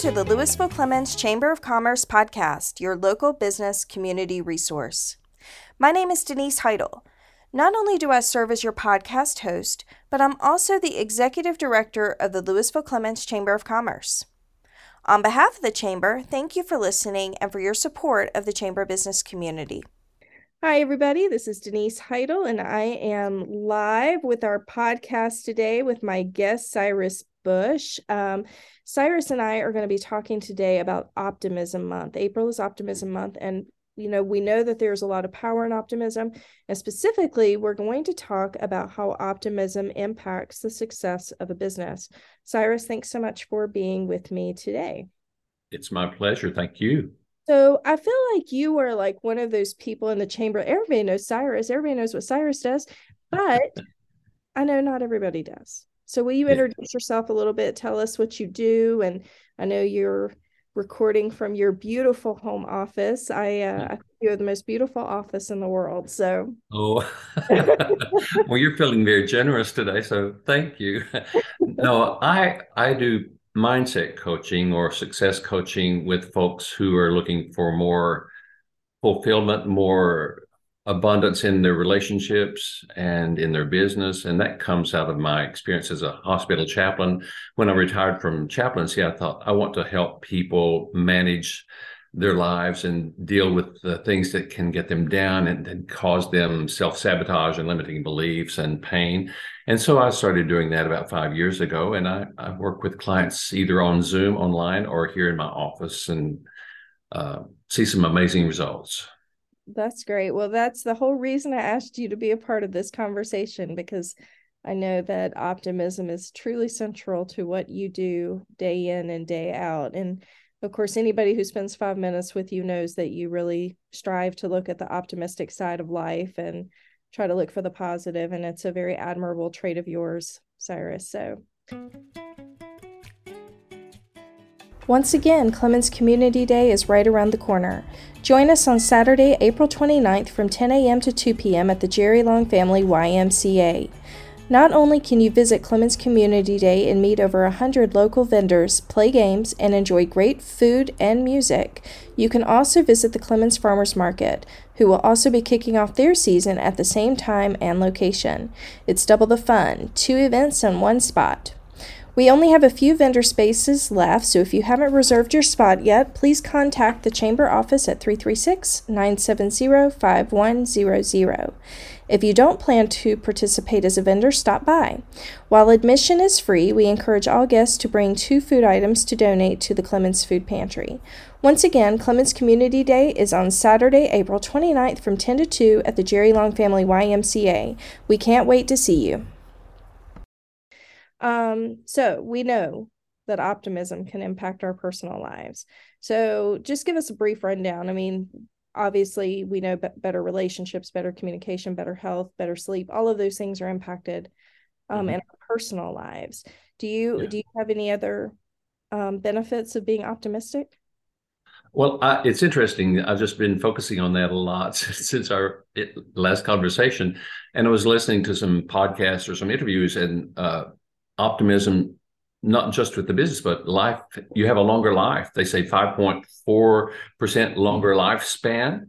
to the Lewisville Clemmons Chamber of Commerce podcast, your local business community resource. My name is Denise Heidel. Not only do I serve as your podcast host, but I'm also the executive director of the Lewisville Clemmons Chamber of Commerce. On behalf of the Chamber, thank you for listening and for your support of the Chamber business community. Hi, everybody. This is Denise Heidel, and I am live with our podcast today with my guest, Cyrus Bush. Um, Cyrus and I are going to be talking today about Optimism Month. April is Optimism Month, and you know we know that there's a lot of power in optimism, and specifically, we're going to talk about how optimism impacts the success of a business. Cyrus, thanks so much for being with me today. It's my pleasure. Thank you. So I feel like you are like one of those people in the chamber. Everybody knows Cyrus. Everybody knows what Cyrus does, but I know not everybody does. So will you introduce yourself a little bit? Tell us what you do, and I know you're recording from your beautiful home office. I, uh, I think you are the most beautiful office in the world. So oh, well, you're feeling very generous today, so thank you. no, I I do mindset coaching or success coaching with folks who are looking for more fulfillment, more abundance in their relationships and in their business. And that comes out of my experience as a hospital chaplain. When I retired from chaplaincy, I thought I want to help people manage their lives and deal with the things that can get them down and, and cause them self sabotage and limiting beliefs and pain. And so I started doing that about five years ago. And I, I work with clients either on Zoom, online, or here in my office and uh, see some amazing results. That's great. Well, that's the whole reason I asked you to be a part of this conversation because I know that optimism is truly central to what you do day in and day out. And of course, anybody who spends five minutes with you knows that you really strive to look at the optimistic side of life and try to look for the positive. And it's a very admirable trait of yours, Cyrus. So, once again, Clemmons Community Day is right around the corner. Join us on Saturday, April 29th from 10 a.m. to 2 p.m. at the Jerry Long Family YMCA. Not only can you visit Clemmons Community Day and meet over 100 local vendors, play games, and enjoy great food and music, you can also visit the Clemmons Farmers Market, who will also be kicking off their season at the same time and location. It's double the fun, two events in one spot. We only have a few vendor spaces left, so if you haven't reserved your spot yet, please contact the Chamber office at 336 970 5100. If you don't plan to participate as a vendor, stop by. While admission is free, we encourage all guests to bring two food items to donate to the Clemmons Food Pantry. Once again, Clemmons Community Day is on Saturday, April 29th from 10 to 2 at the Jerry Long Family YMCA. We can't wait to see you. Um, so we know that optimism can impact our personal lives. So just give us a brief rundown. I mean, obviously we know better relationships, better communication, better health, better sleep. All of those things are impacted um, mm-hmm. in our personal lives. Do you yeah. do you have any other um, benefits of being optimistic? Well, I, it's interesting. I've just been focusing on that a lot since our last conversation, and I was listening to some podcasts or some interviews, and uh, optimism not just with the business but life you have a longer life. They say 5.4% longer lifespan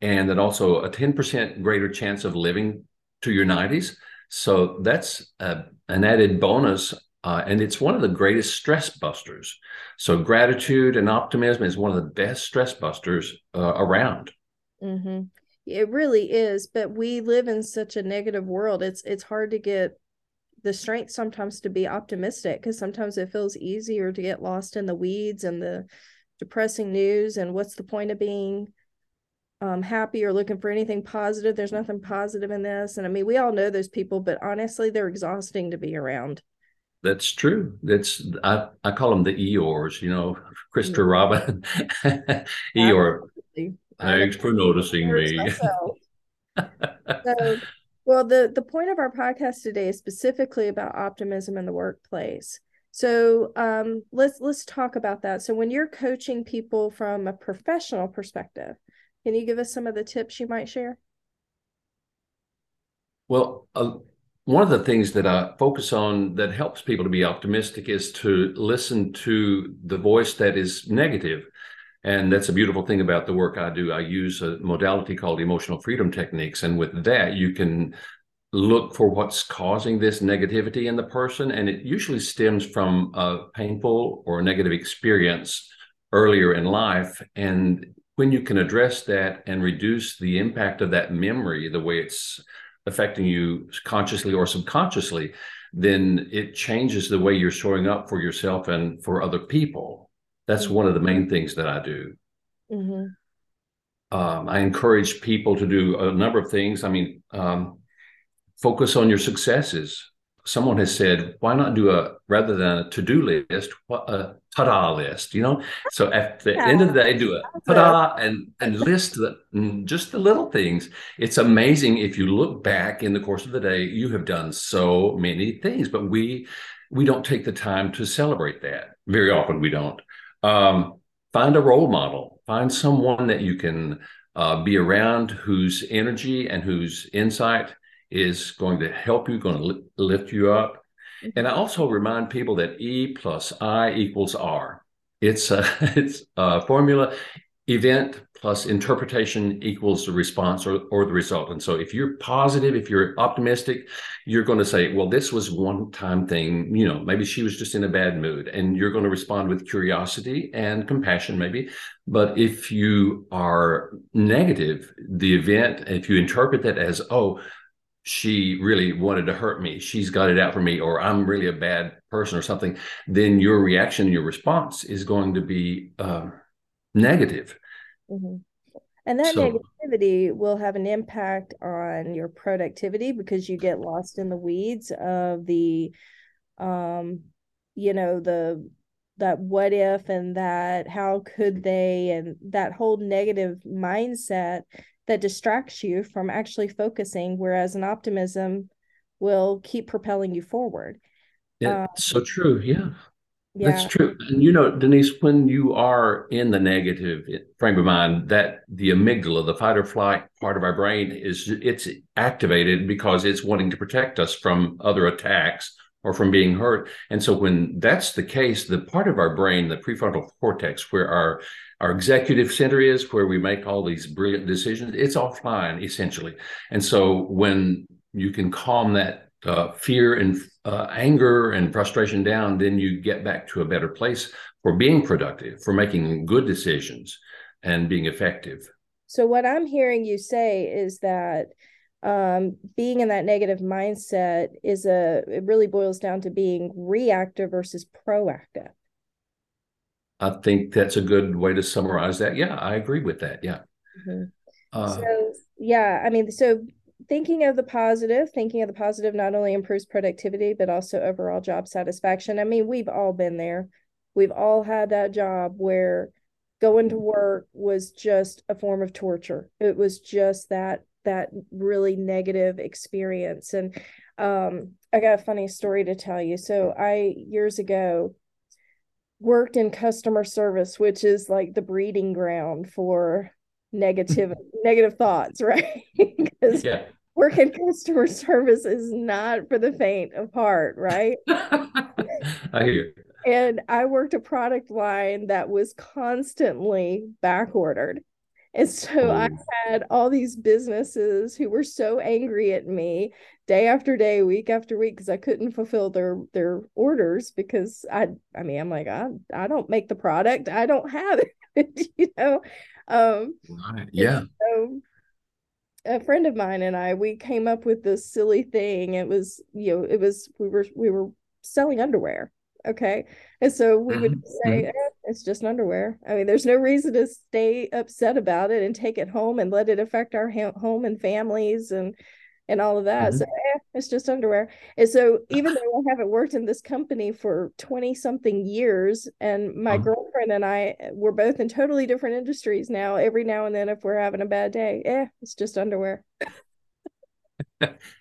and then also a 10% greater chance of living to your 90s so that's a, an added bonus uh, and it's one of the greatest stress busters. So gratitude and optimism is one of the best stress busters uh, around. Mm-hmm. it really is but we live in such a negative world. It's it's hard to get the strength sometimes to be optimistic because sometimes it feels easier to get lost in the weeds and the depressing news and what's the point of being um, happy or looking for anything positive. There's nothing positive in this. And i mean we all know those people but honestly they're exhausting to be around. That's true. That's i, I call them the eeyores you know christopher yeah. robin. Eeyore. Thanks for noticing me. so well, the the point of our podcast today is specifically about optimism in the workplace. So um, let's let's talk about that. So when you're coaching people from a professional perspective, can you give us some of the tips you might share? Well, uh, one of the things that I focus on that helps people to be optimistic is to listen to the voice that is negative. And that's a beautiful thing about the work I do. I use a modality called emotional freedom techniques. And with that, you can look for what's causing this negativity in the person. And it usually stems from a painful or negative experience earlier in life. And when you can address that and reduce the impact of that memory, the way it's affecting you consciously or subconsciously, then it changes the way you're showing up for yourself and for other people. That's mm-hmm. one of the main things that I do. Mm-hmm. Um, I encourage people to do a number of things. I mean, um, focus on your successes someone has said, why not do a rather than a to-do list, what a ta-da list, you know? So at the yeah. end of the day, do a ta-da and and list the mm, just the little things. It's amazing if you look back in the course of the day, you have done so many things, but we we don't take the time to celebrate that. Very often we don't. Um, find a role model. Find someone that you can uh, be around whose energy and whose insight is going to help you, going to lift you up. And I also remind people that E plus I equals R. It's a, it's a formula event plus interpretation equals the response or, or the result. And so if you're positive, if you're optimistic, you're going to say, well, this was one time thing, you know, maybe she was just in a bad mood. And you're going to respond with curiosity and compassion, maybe. But if you are negative, the event, if you interpret that as, oh, she really wanted to hurt me she's got it out for me or i'm really a bad person or something then your reaction your response is going to be uh, negative mm-hmm. and that so, negativity will have an impact on your productivity because you get lost in the weeds of the um you know the that what if and that how could they and that whole negative mindset that distracts you from actually focusing whereas an optimism will keep propelling you forward yeah um, so true yeah. Yeah. that's true. And you know denise when you are in the negative frame of mind that the amygdala the fight or flight part of our brain is it's activated because it's wanting to protect us from other attacks or from being hurt. And so when that's the case the part of our brain the prefrontal cortex where our our executive center is where we make all these brilliant decisions it's offline essentially. And so when you can calm that uh, fear and uh, anger and frustration down then you get back to a better place for being productive for making good decisions and being effective so what i'm hearing you say is that um, being in that negative mindset is a it really boils down to being reactive versus proactive I think that's a good way to summarize that. Yeah, I agree with that. Yeah. Mm-hmm. Uh, so, yeah, I mean, so thinking of the positive, thinking of the positive not only improves productivity, but also overall job satisfaction. I mean, we've all been there. We've all had that job where going to work was just a form of torture. It was just that that really negative experience. And um, I got a funny story to tell you. So I years ago worked in customer service, which is like the breeding ground for negative negative thoughts, right? Because yeah. Working customer service is not for the faint of heart, right? I hear. And I worked a product line that was constantly back ordered. And so. I had all these businesses who were so angry at me day after day, week after week, because I couldn't fulfill their their orders because I I mean I'm like I I don't make the product, I don't have it, you know. Um, right. Yeah. So a friend of mine and I we came up with this silly thing. It was you know it was we were we were selling underwear okay and so we would mm-hmm. say mm-hmm. eh, it's just underwear i mean there's no reason to stay upset about it and take it home and let it affect our ha- home and families and and all of that. Mm-hmm. So it's just underwear. And so even though I haven't worked in this company for 20 something years, and my uh-huh. girlfriend and I we're both in totally different industries now, every now and then if we're having a bad day, eh, it's just underwear.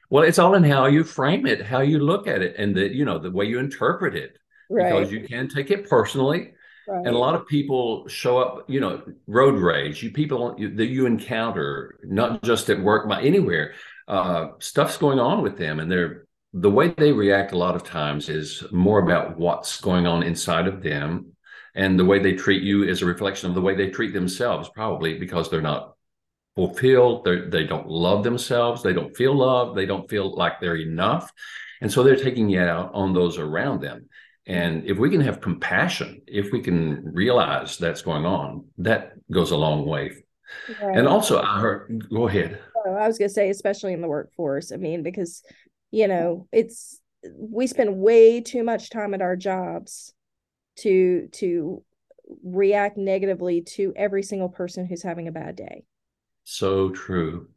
well, it's all in how you frame it, how you look at it, and the you know, the way you interpret it. Right. Because you can take it personally. Right. And a lot of people show up, you know, road rage. You people that you encounter, not just at work, but anywhere uh, stuff's going on with them. And they're the way they react a lot of times is more about what's going on inside of them. And the way they treat you is a reflection of the way they treat themselves probably because they're not fulfilled. They're, they don't love themselves. They don't feel love they don't feel like they're enough. And so they're taking it out on those around them. And if we can have compassion if we can realize that's going on that goes a long way. Right. and also i heard go ahead i was going to say especially in the workforce i mean because you know it's we spend way too much time at our jobs to to react negatively to every single person who's having a bad day. So true.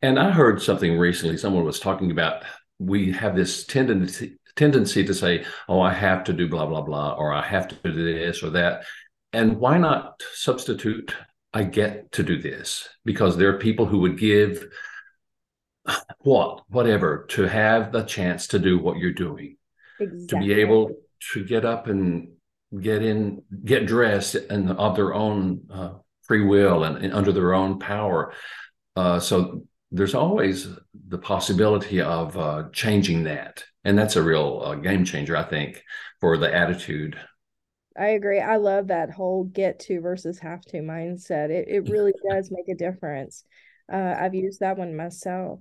And i heard something recently someone was talking about we have this tendency tendency to say oh i have to do blah blah blah or i have to do this or that and why not substitute i get to do this because there are people who would give what whatever to have the chance to do what you're doing. Exactly. to be able to get up and get in get dressed and of their own uh, free will and, and, under their own power. Uh, so there's always the possibility of uh, changing that. And that's a real uh, game changer i think for the attitude i agree i love that whole get to versus have to mindset it, it really does make a difference uh, i've used that one myself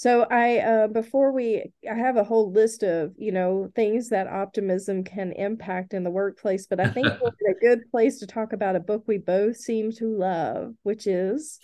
so I uh, before we I have a whole list of you know things that optimism can impact in the workplace, but I think we're a good place to talk about a book we both seem to love, which is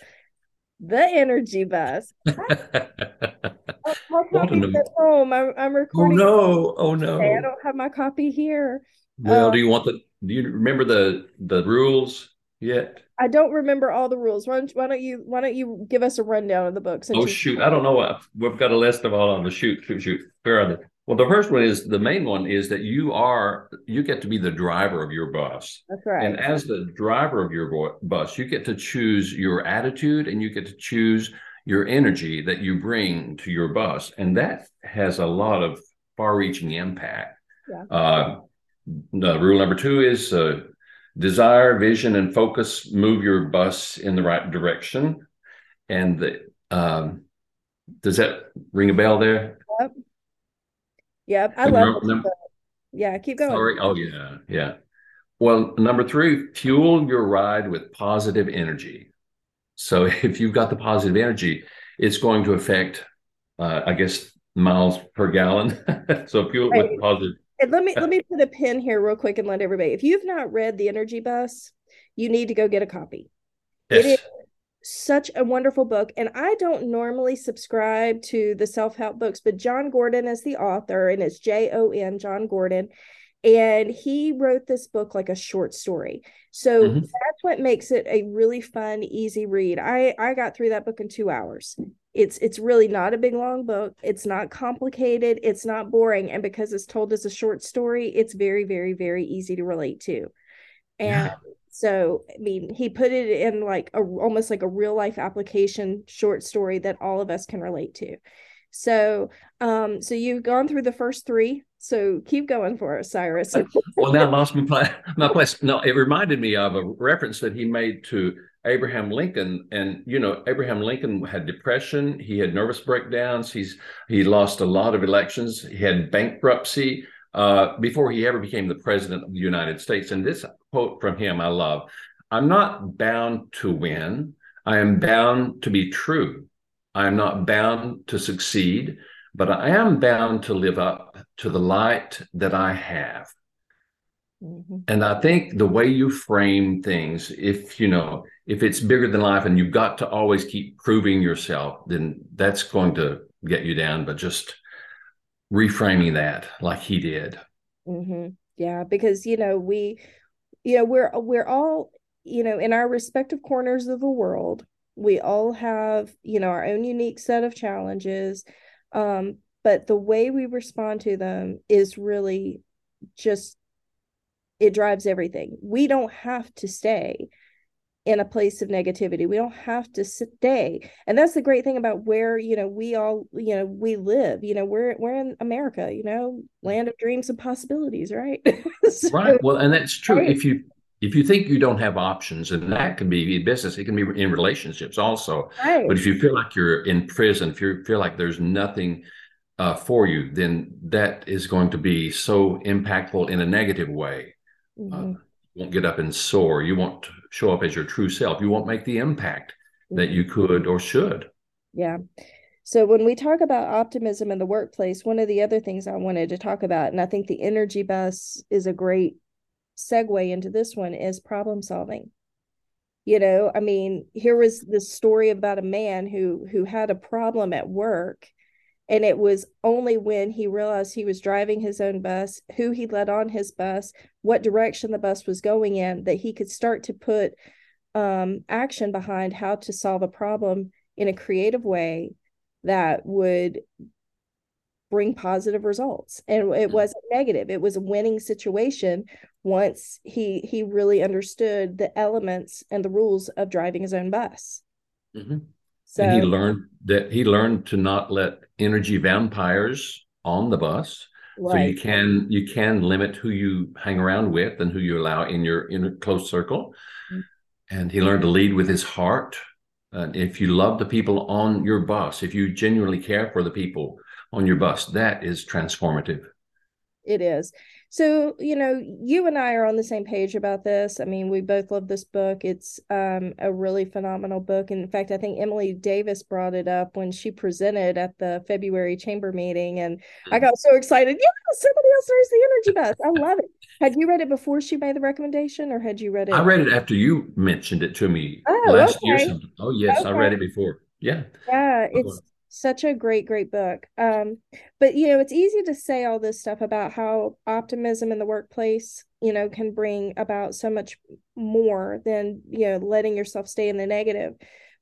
The Energy Bus. My copy at home. I'm, I'm oh, recording. Oh no! Oh no! I don't have my copy here. Well, um, do you want the? Do you remember the the rules? yet? I don't remember all the rules. Why don't, why don't you why don't you give us a rundown of the books? Oh shoot, I don't know what we've got a list of all of them. Shoot, shoot, shoot. Where are they? Well, the first one is the main one is that you are you get to be the driver of your bus. That's right. And as the driver of your bus, you get to choose your attitude and you get to choose your energy that you bring to your bus, and that has a lot of far-reaching impact. Yeah. Uh, the rule number two is uh, desire, vision, and focus move your bus in the right direction. And the, um, does that ring a bell there? Yep. Yep. I love it. Yeah, keep going. Sorry. Oh, yeah. Yeah. Well, number three, fuel your ride with positive energy. So if you've got the positive energy, it's going to affect, uh, I guess, miles per gallon. so fuel right. with positive and let me let me put a pin here real quick and let everybody. If you've not read The Energy Bus, you need to go get a copy. Yes. It is such a wonderful book. And I don't normally subscribe to the self-help books, but Jon Gordon is the author, and it's J-O-N, Jon Gordon. And he wrote this book like a short story. So mm-hmm. that's what makes it a really fun, easy read. I, I got through that book in two hours it's it's really not a big long book. It's not complicated. It's not boring. And because it's told as a short story it's very very very easy to relate to. And yeah. so i mean he put it in like a almost like a real life application short story that all of us can relate to. So um so you've gone through the first three. So keep going for us cyrus. Well now lost my, my place. No it reminded me of a reference that he made to Abraham Lincoln, and you know Abraham Lincoln had depression. He had nervous breakdowns. He's he lost a lot of elections. He had bankruptcy uh, before he ever became the president of the United States. And this quote from him I love: "I'm not bound to win. I am bound to be true. I am not bound to succeed, but I am bound to live up to the light that I have." Mm-hmm. And I think the way you frame things, if you know, if it's bigger than life and you've got to always keep proving yourself, then that's going to get you down. But just reframing that like he did. Mm-hmm. Yeah, because you know we, you know we're we're all you know in our respective corners of the world. We all have you know our own unique set of challenges, um, but the way we respond to them is really just it drives everything. We don't have to stay in a place of negativity. We don't have to stay. And that's the great thing about where, you know, we all, you know, we live, you know, we're we're in America, you know, land of dreams and possibilities, right? so, right. Well, and that's true. Right. If you if you think you don't have options, and that can be in business, it can be in relationships also. Right. But if you feel like you're in prison, if you feel like there's nothing uh, for you, then that is going to be so impactful in a negative way. Uh, mm-hmm. Uh, won't get up and soar. You won't show up as your true self. You won't make the impact mm-hmm. that you could or should. Yeah. So when we talk about optimism in the workplace, one of the other things I wanted to talk about, and I think the energy bus is a great segue into this one, is problem solving. You know, I mean, here was this story about a man who who had a problem at work and it was only when he realized he was driving his own bus, who he let on his bus, what direction the bus was going in, that he could start to put um, action behind how to solve a problem in a creative way that would bring positive results and it mm-hmm. wasn't negative it was a winning situation once he he really understood the elements and the rules of driving his own bus mm-hmm. So and he learned that he learned to not let energy vampires on the bus. Right. So you can you can limit who you hang around with and who you allow in your in a close circle. Mm-hmm. And he learned to lead with his heart. And if you love the people on your bus, if you genuinely care for the people on your bus, that is transformative. It is. So, you know, you and I are on the same page about this. I mean, we both love this book. It's um, a really phenomenal book. And in fact, I think Emily Davis brought it up when she presented at the February chamber meeting. And I mm-hmm. got so excited. Yeah, somebody else knows the energy bus. I love it. Had you read it before she made the recommendation or had you read it? I read it after you mentioned it to me oh, last okay. year. Oh, yes, okay. I read it before. Yeah. Yeah, it's such a great great book. Um but you know it's easy to say all this stuff about how optimism in the workplace you know can bring about so much more than you know letting yourself stay in the negative.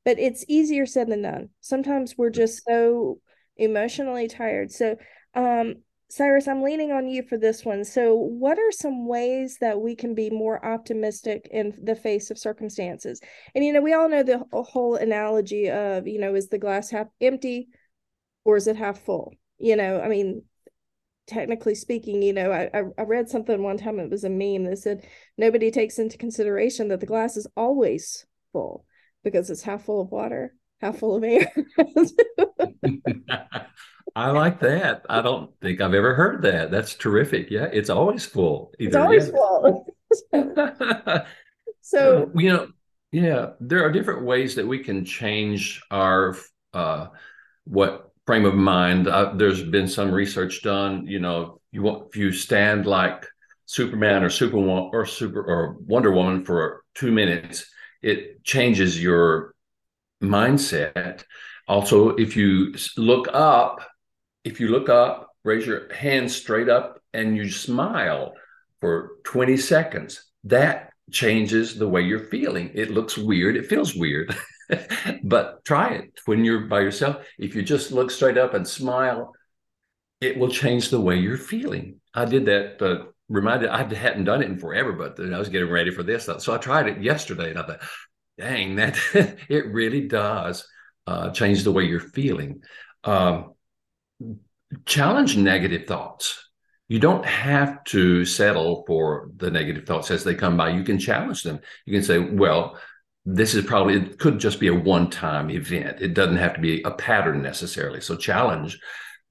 But it's easier said than done. Sometimes we're just so emotionally tired. So um Cyrus, I'm leaning on you for this one. So, what are some ways that we can be more optimistic in the face of circumstances? And, you know, we all know the whole analogy of, you know, is the glass half empty or is it half full? You know, I mean, technically speaking, you know, I, I read something one time, it was a meme that said nobody takes into consideration that the glass is always full because it's half full of water, half full of air. I like that. I don't think I've ever heard that. That's terrific. Yeah, it's always full. It's always full. so you know, yeah, there are different ways that we can change our uh, what frame of mind. Uh, there's been some research done. You know, you want if you stand like Superman or Superwoman or Super or Wonder Woman for two minutes, it changes your mindset. Also, if you look up if you look up, raise your hand straight up, and you smile for 20 seconds, that changes the way you're feeling. It looks weird. It feels weird, but try it when you're by yourself. If you just look straight up and smile, it will change the way you're feeling. I did that. Uh, reminded I hadn't done it in forever, but I was getting ready for this, so I tried it yesterday, and I thought, "Dang, that it really does uh, change the way you're feeling." Um, challenge negative thoughts. You don't have to settle for the negative thoughts as they come by. You can challenge them. You can say, well, this is probably, it could just be a one time event. It doesn't have to be a pattern necessarily. So challenge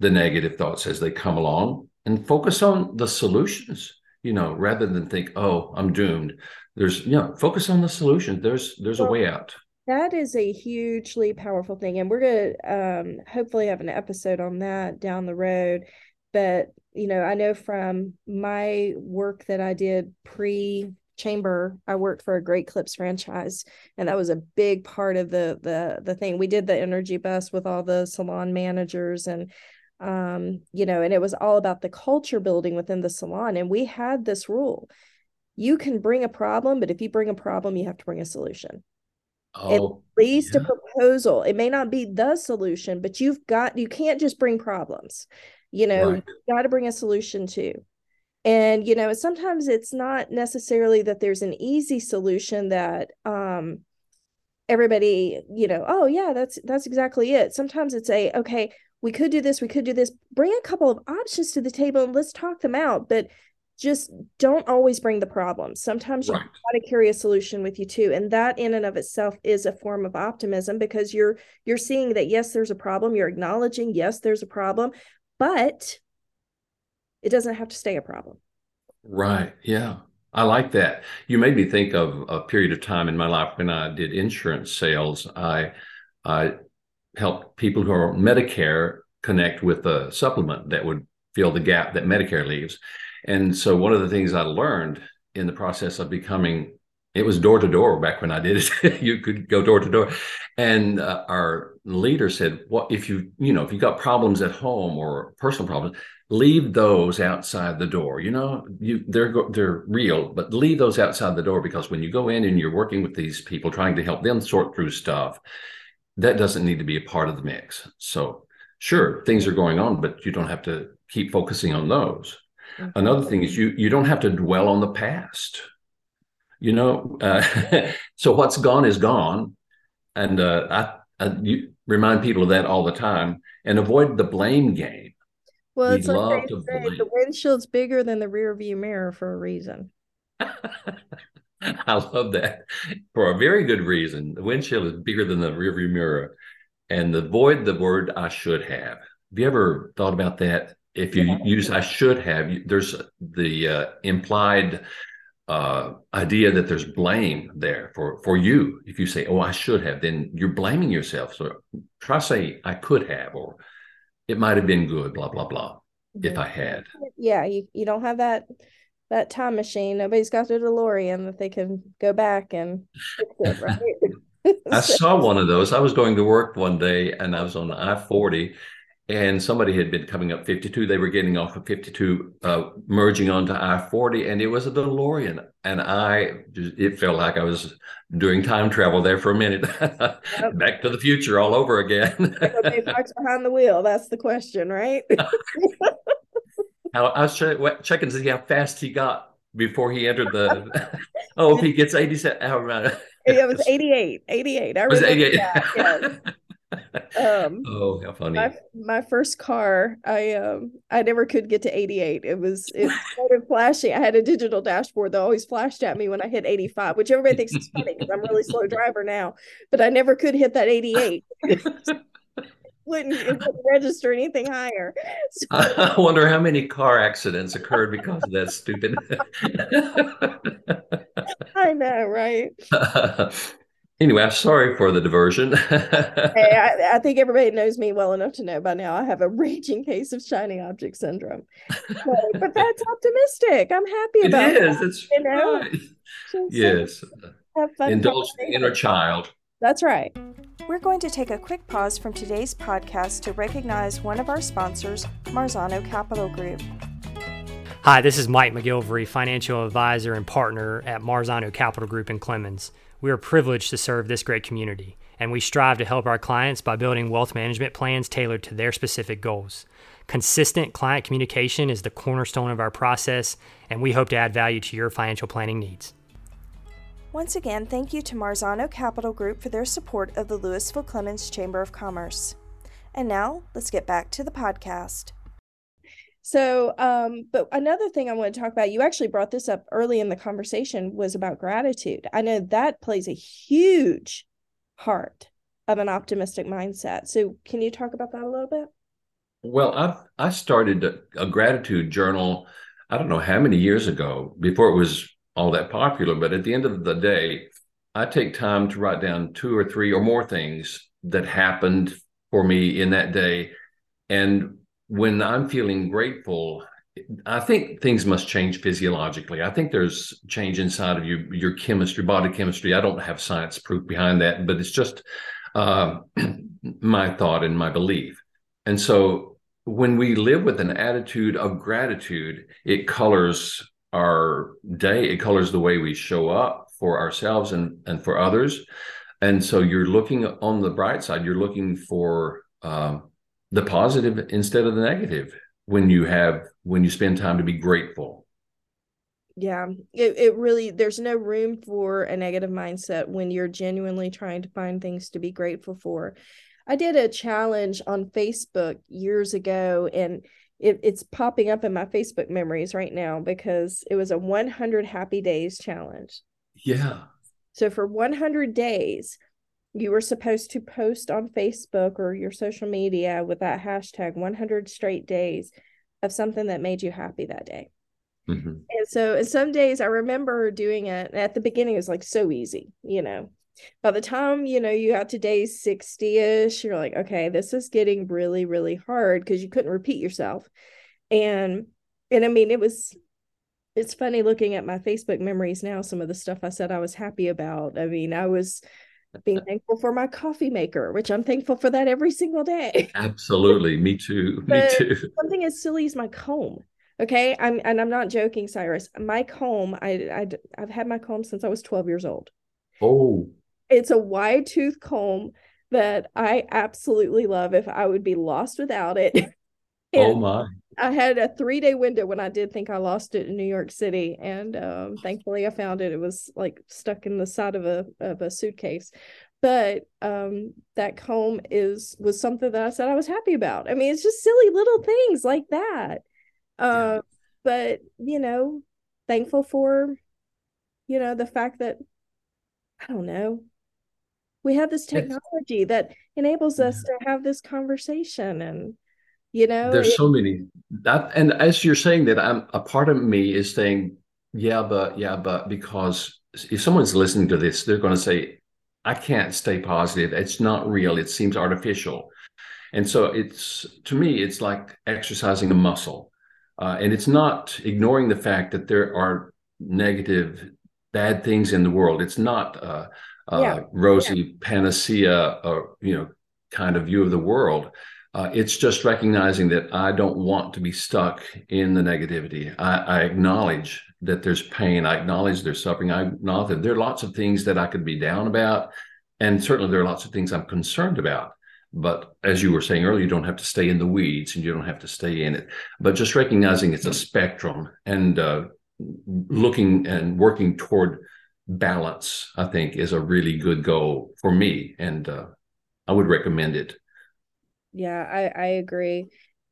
the negative thoughts as they come along and focus on the solutions, you know, rather than think, oh, I'm doomed. There's, you know, focus on the solution. There's, there's a way out. That is a hugely powerful thing. And we're going to um, hopefully have an episode on that down the road. But, you know, I know from my work that I did pre chamber i worked for a great clips franchise and that was a big part of the the the thing we did the energy bus with all the salon managers and um you know and it was all about the culture building within the salon and we had this rule you can bring a problem but if you bring a problem you have to bring a solution Oh, at least yeah. a proposal. It may not be the solution, but you've got you can't just bring problems. You know, right. you got to bring a solution too. And you know, sometimes it's not necessarily that there's an easy solution that um everybody, you know, oh yeah, that's that's exactly it. Sometimes it's a okay, we could do this, we could do this. Bring a couple of options to the table and let's talk them out. But just don't always bring the problems. Sometimes you right. got to carry a solution with you too, and that in and of itself is a form of optimism because you're you're seeing that yes, there's a problem. You're acknowledging yes, there's a problem, but it doesn't have to stay a problem. Right. Yeah. I like that. You made me think of a period of time in my life when I did insurance sales. I I helped people who are Medicare connect with a supplement that would fill the gap that Medicare leaves. And so one of the things I learned in the process of becoming it was door to door back when I did it. you could go door to door, and uh, our leader said, "Well, if you you know if you got problems at home or personal problems, leave those outside the door. You know, you they're they're real, but leave those outside the door because when you go in and you're working with these people, trying to help them sort through stuff, that doesn't need to be a part of the mix. So, sure, things are going on, but you don't have to keep focusing on those." Mm-hmm. Another thing is you you don't have to dwell on the past. You know uh, so what's gone is gone. And uh, I, I remind people of that all the time and avoid the blame game. Well we it's like they say, the windshield's bigger than the rear view mirror for a reason. I love that. For a very good reason. The windshield is bigger than the rear view mirror. And the avoid the word i should have. Have you ever thought about that if you yeah. use i should have there's the uh, implied uh, idea that there's blame there for for you. If you say, "Oh, I should have," then you're blaming yourself. So try say, "I could have," or "It might have been good." Blah blah blah. Mm-hmm. If I had, yeah, you you don't have that that time machine. Nobody's got the DeLorean that they can go back and fix it, right? I saw one of those. I was going to work one day, and I was on the I forty and somebody had been coming up 52 they were getting off of 52 uh, merging onto i-40 and it was a delorean. And i just, it felt like i was doing time travel there for a minute. Yep. back to the future all over again. Okay behind the wheel that's the question right? I, I was checking to see how fast he got before he entered the oh if he gets 87 oh, it was 88 88 I was 88 that, yes um, oh, how funny! My, my first car, I um, I never could get to 88. It was it started flashing. I had a digital dashboard that always flashed at me when I hit 85, which everybody thinks is funny because I'm a really slow driver now. But I never could hit that 88. wouldn't it wouldn't register anything higher. So, I wonder how many car accidents occurred because of that stupid. I know, right? Anyway, I'm sorry for the diversion. hey, I, I, think everybody knows me well enough to know by now I have a raging case of shiny object syndrome. But, but that's optimistic. I'm happy about it. Is. That, it's you know? Right. yes. Have fun Indulge the inner child. That's right. We're going to take a quick pause from today's podcast to recognize one of our sponsors, Marzano Capital Group. Hi, this is Mike McGilvery, financial advisor and partner at Marzano Capital Group in Clemmons. We are privileged to serve this great community, and we strive to help our clients by building wealth management plans tailored to their specific goals. Consistent client communication is the cornerstone of our process, and we hope to add value to your financial planning needs. Once again, thank you to Marzano Capital Group for their support of the Lewisville Clemmons Chamber of Commerce. And now, let's get back to the podcast. So, um, but another thing I want to talk about, you actually brought this up early in the conversation, was about gratitude. I know that plays a huge part of an optimistic mindset. So, can you talk about that a little bit? Well, I I started a, a gratitude journal. I don't know how many years ago before it was all that popular, but at the end of the day, I take time to write down two or three or more things that happened for me in that day. And when I'm feeling grateful, I think things must change physiologically. I think there's change inside of you, your chemistry, body chemistry. I don't have science proof behind that, but it's just uh, my thought and my belief. And so when we live with an attitude of gratitude, it colors our day, it colors the way we show up for ourselves and, and for others. And so you're looking on the bright side, you're looking for um, the positive instead of the negative when you have when you spend time to be grateful. Yeah it, it really there's no room for a negative mindset when you're genuinely trying to find things to be grateful for. I did a challenge on facebook years ago and it, it's popping up in my facebook memories right now because it was a 100 happy days challenge. Yeah. So for 100 days you were supposed to post on Facebook or your social media with that hashtag 100 straight days of something that made you happy that day. Mm-hmm. And so, and some days I remember doing it at the beginning, it was like so easy, you know. By the time, you know, you got to day 60 ish, you're like, okay, this is getting really, really hard because you couldn't repeat yourself. And, and I mean, it was, it's funny looking at my Facebook memories now, some of the stuff I said I was happy about. I mean, I was, being thankful for my coffee maker, which I'm thankful for that every single day. Absolutely. Me too. Me too. Something as silly as my comb. Okay. I'm and I'm not joking, Cyrus. My comb, I, I I've had my comb since I was 12 years old. Oh. It's a wide tooth comb that I absolutely love if I would be lost without it. oh my. I had a three day window when I did think I lost it in New York City, and um, thankfully I found it. It was like stuck in the side of a of a suitcase, but um, that comb is was something that I said I was happy about. I mean, it's just silly little things like that. Uh, yeah. But you know, thankful for you know the fact that I don't know we have this technology that enables us yeah. to have this conversation and you know there's it, so many. That and as you're saying that i'm a part of me is saying yeah but yeah but because if someone's listening to this they're going to say i can't stay positive. It's not real. It seems artificial and so it's to me it's like exercising a muscle. Uh, and it's not ignoring the fact that there are negative bad things in the world. It's not a, uh, yeah. rosy yeah. panacea or you know kind of view of the world uh, it's just recognizing that I don't want to be stuck in the negativity. I, I, acknowledge that there's pain. I acknowledge there's suffering. I acknowledge that there are lots of things that I could be down about. And certainly there are lots of things I'm concerned about. But as you were saying earlier, you don't have to stay in the weeds and you don't have to stay in it. But just recognizing it's a spectrum and uh, looking and working toward balance, I think, is a really good goal for me. And uh, I would recommend it yeah i i agree.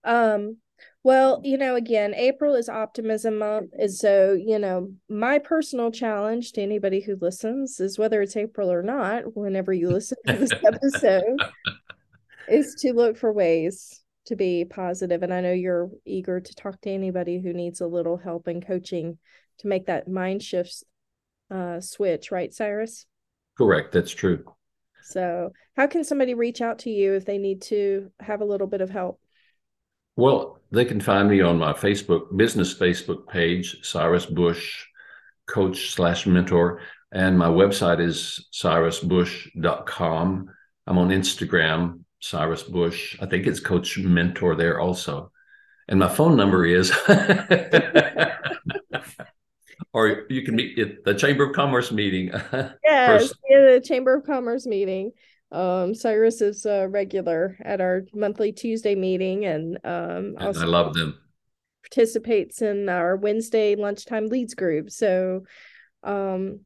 Um well you know again april is optimism month and so you know my personal challenge to anybody who listens is whether it's april or not whenever you listen to this episode is to look for ways to be positive. And i know you're eager to talk to anybody who needs a little help and coaching to make that mind shift uh, switch right cyrus? Correct that's true so, how can somebody reach out to you if they need to have a little bit of help? Well, they can find me on my Facebook business Facebook page, Cyrus Bush Coach slash Mentor, and my website is cyrusbush.com. I'm on Instagram, Cyrus Bush. I think it's Coach Mentor there also. And my phone number is or you can meet at the Chamber of Commerce meeting. yes, yeah, the Chamber of Commerce meeting. Um, Cyrus is a regular at our monthly Tuesday meeting, and um, and I love them. Participates in our Wednesday lunchtime leads group. So, um,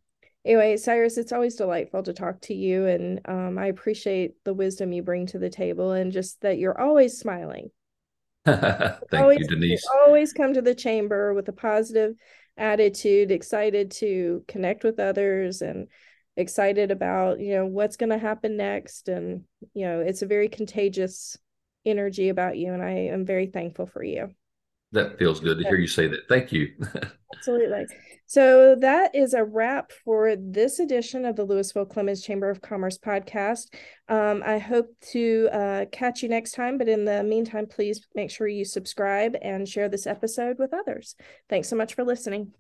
anyway, Cyrus, it's always delightful to talk to you, and um, I appreciate the wisdom you bring to the table, and just that you're always smiling. Thank always, you, Denise. always come to the chamber with a positive attitude, excited to connect with others and excited about, you know, what's going to happen next. And, you know, it's a very contagious energy about you. And I am very thankful for you. That feels good to hear you say that. Thank you. Absolutely. So that is a wrap for this edition of the Lewisville Clemmons Chamber of Commerce podcast. Um, I hope to uh, catch you next time, but in the meantime, please make sure you subscribe and share this episode with others. Thanks so much for listening.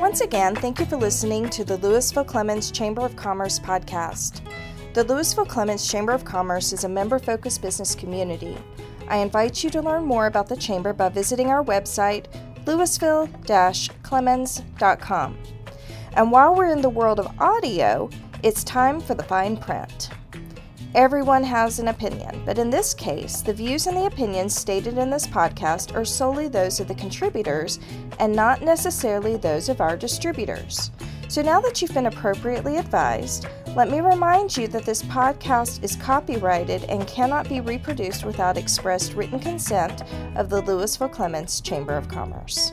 Once again, thank you for listening to the Lewisville Clemmons Chamber of Commerce podcast. The Lewisville Clemmons Chamber of Commerce is a member focused business community. I invite you to learn more about the Chamber by visiting our website, lewisville clemmons.com. And while we're in the world of audio, it's time for the fine print. Everyone has an opinion, but in this case, the views and the opinions stated in this podcast are solely those of the contributors and not necessarily those of our distributors. So now that you've been appropriately advised, let me remind you that this podcast is copyrighted and cannot be reproduced without expressed written consent of the Lewisville Clemmons Chamber of Commerce.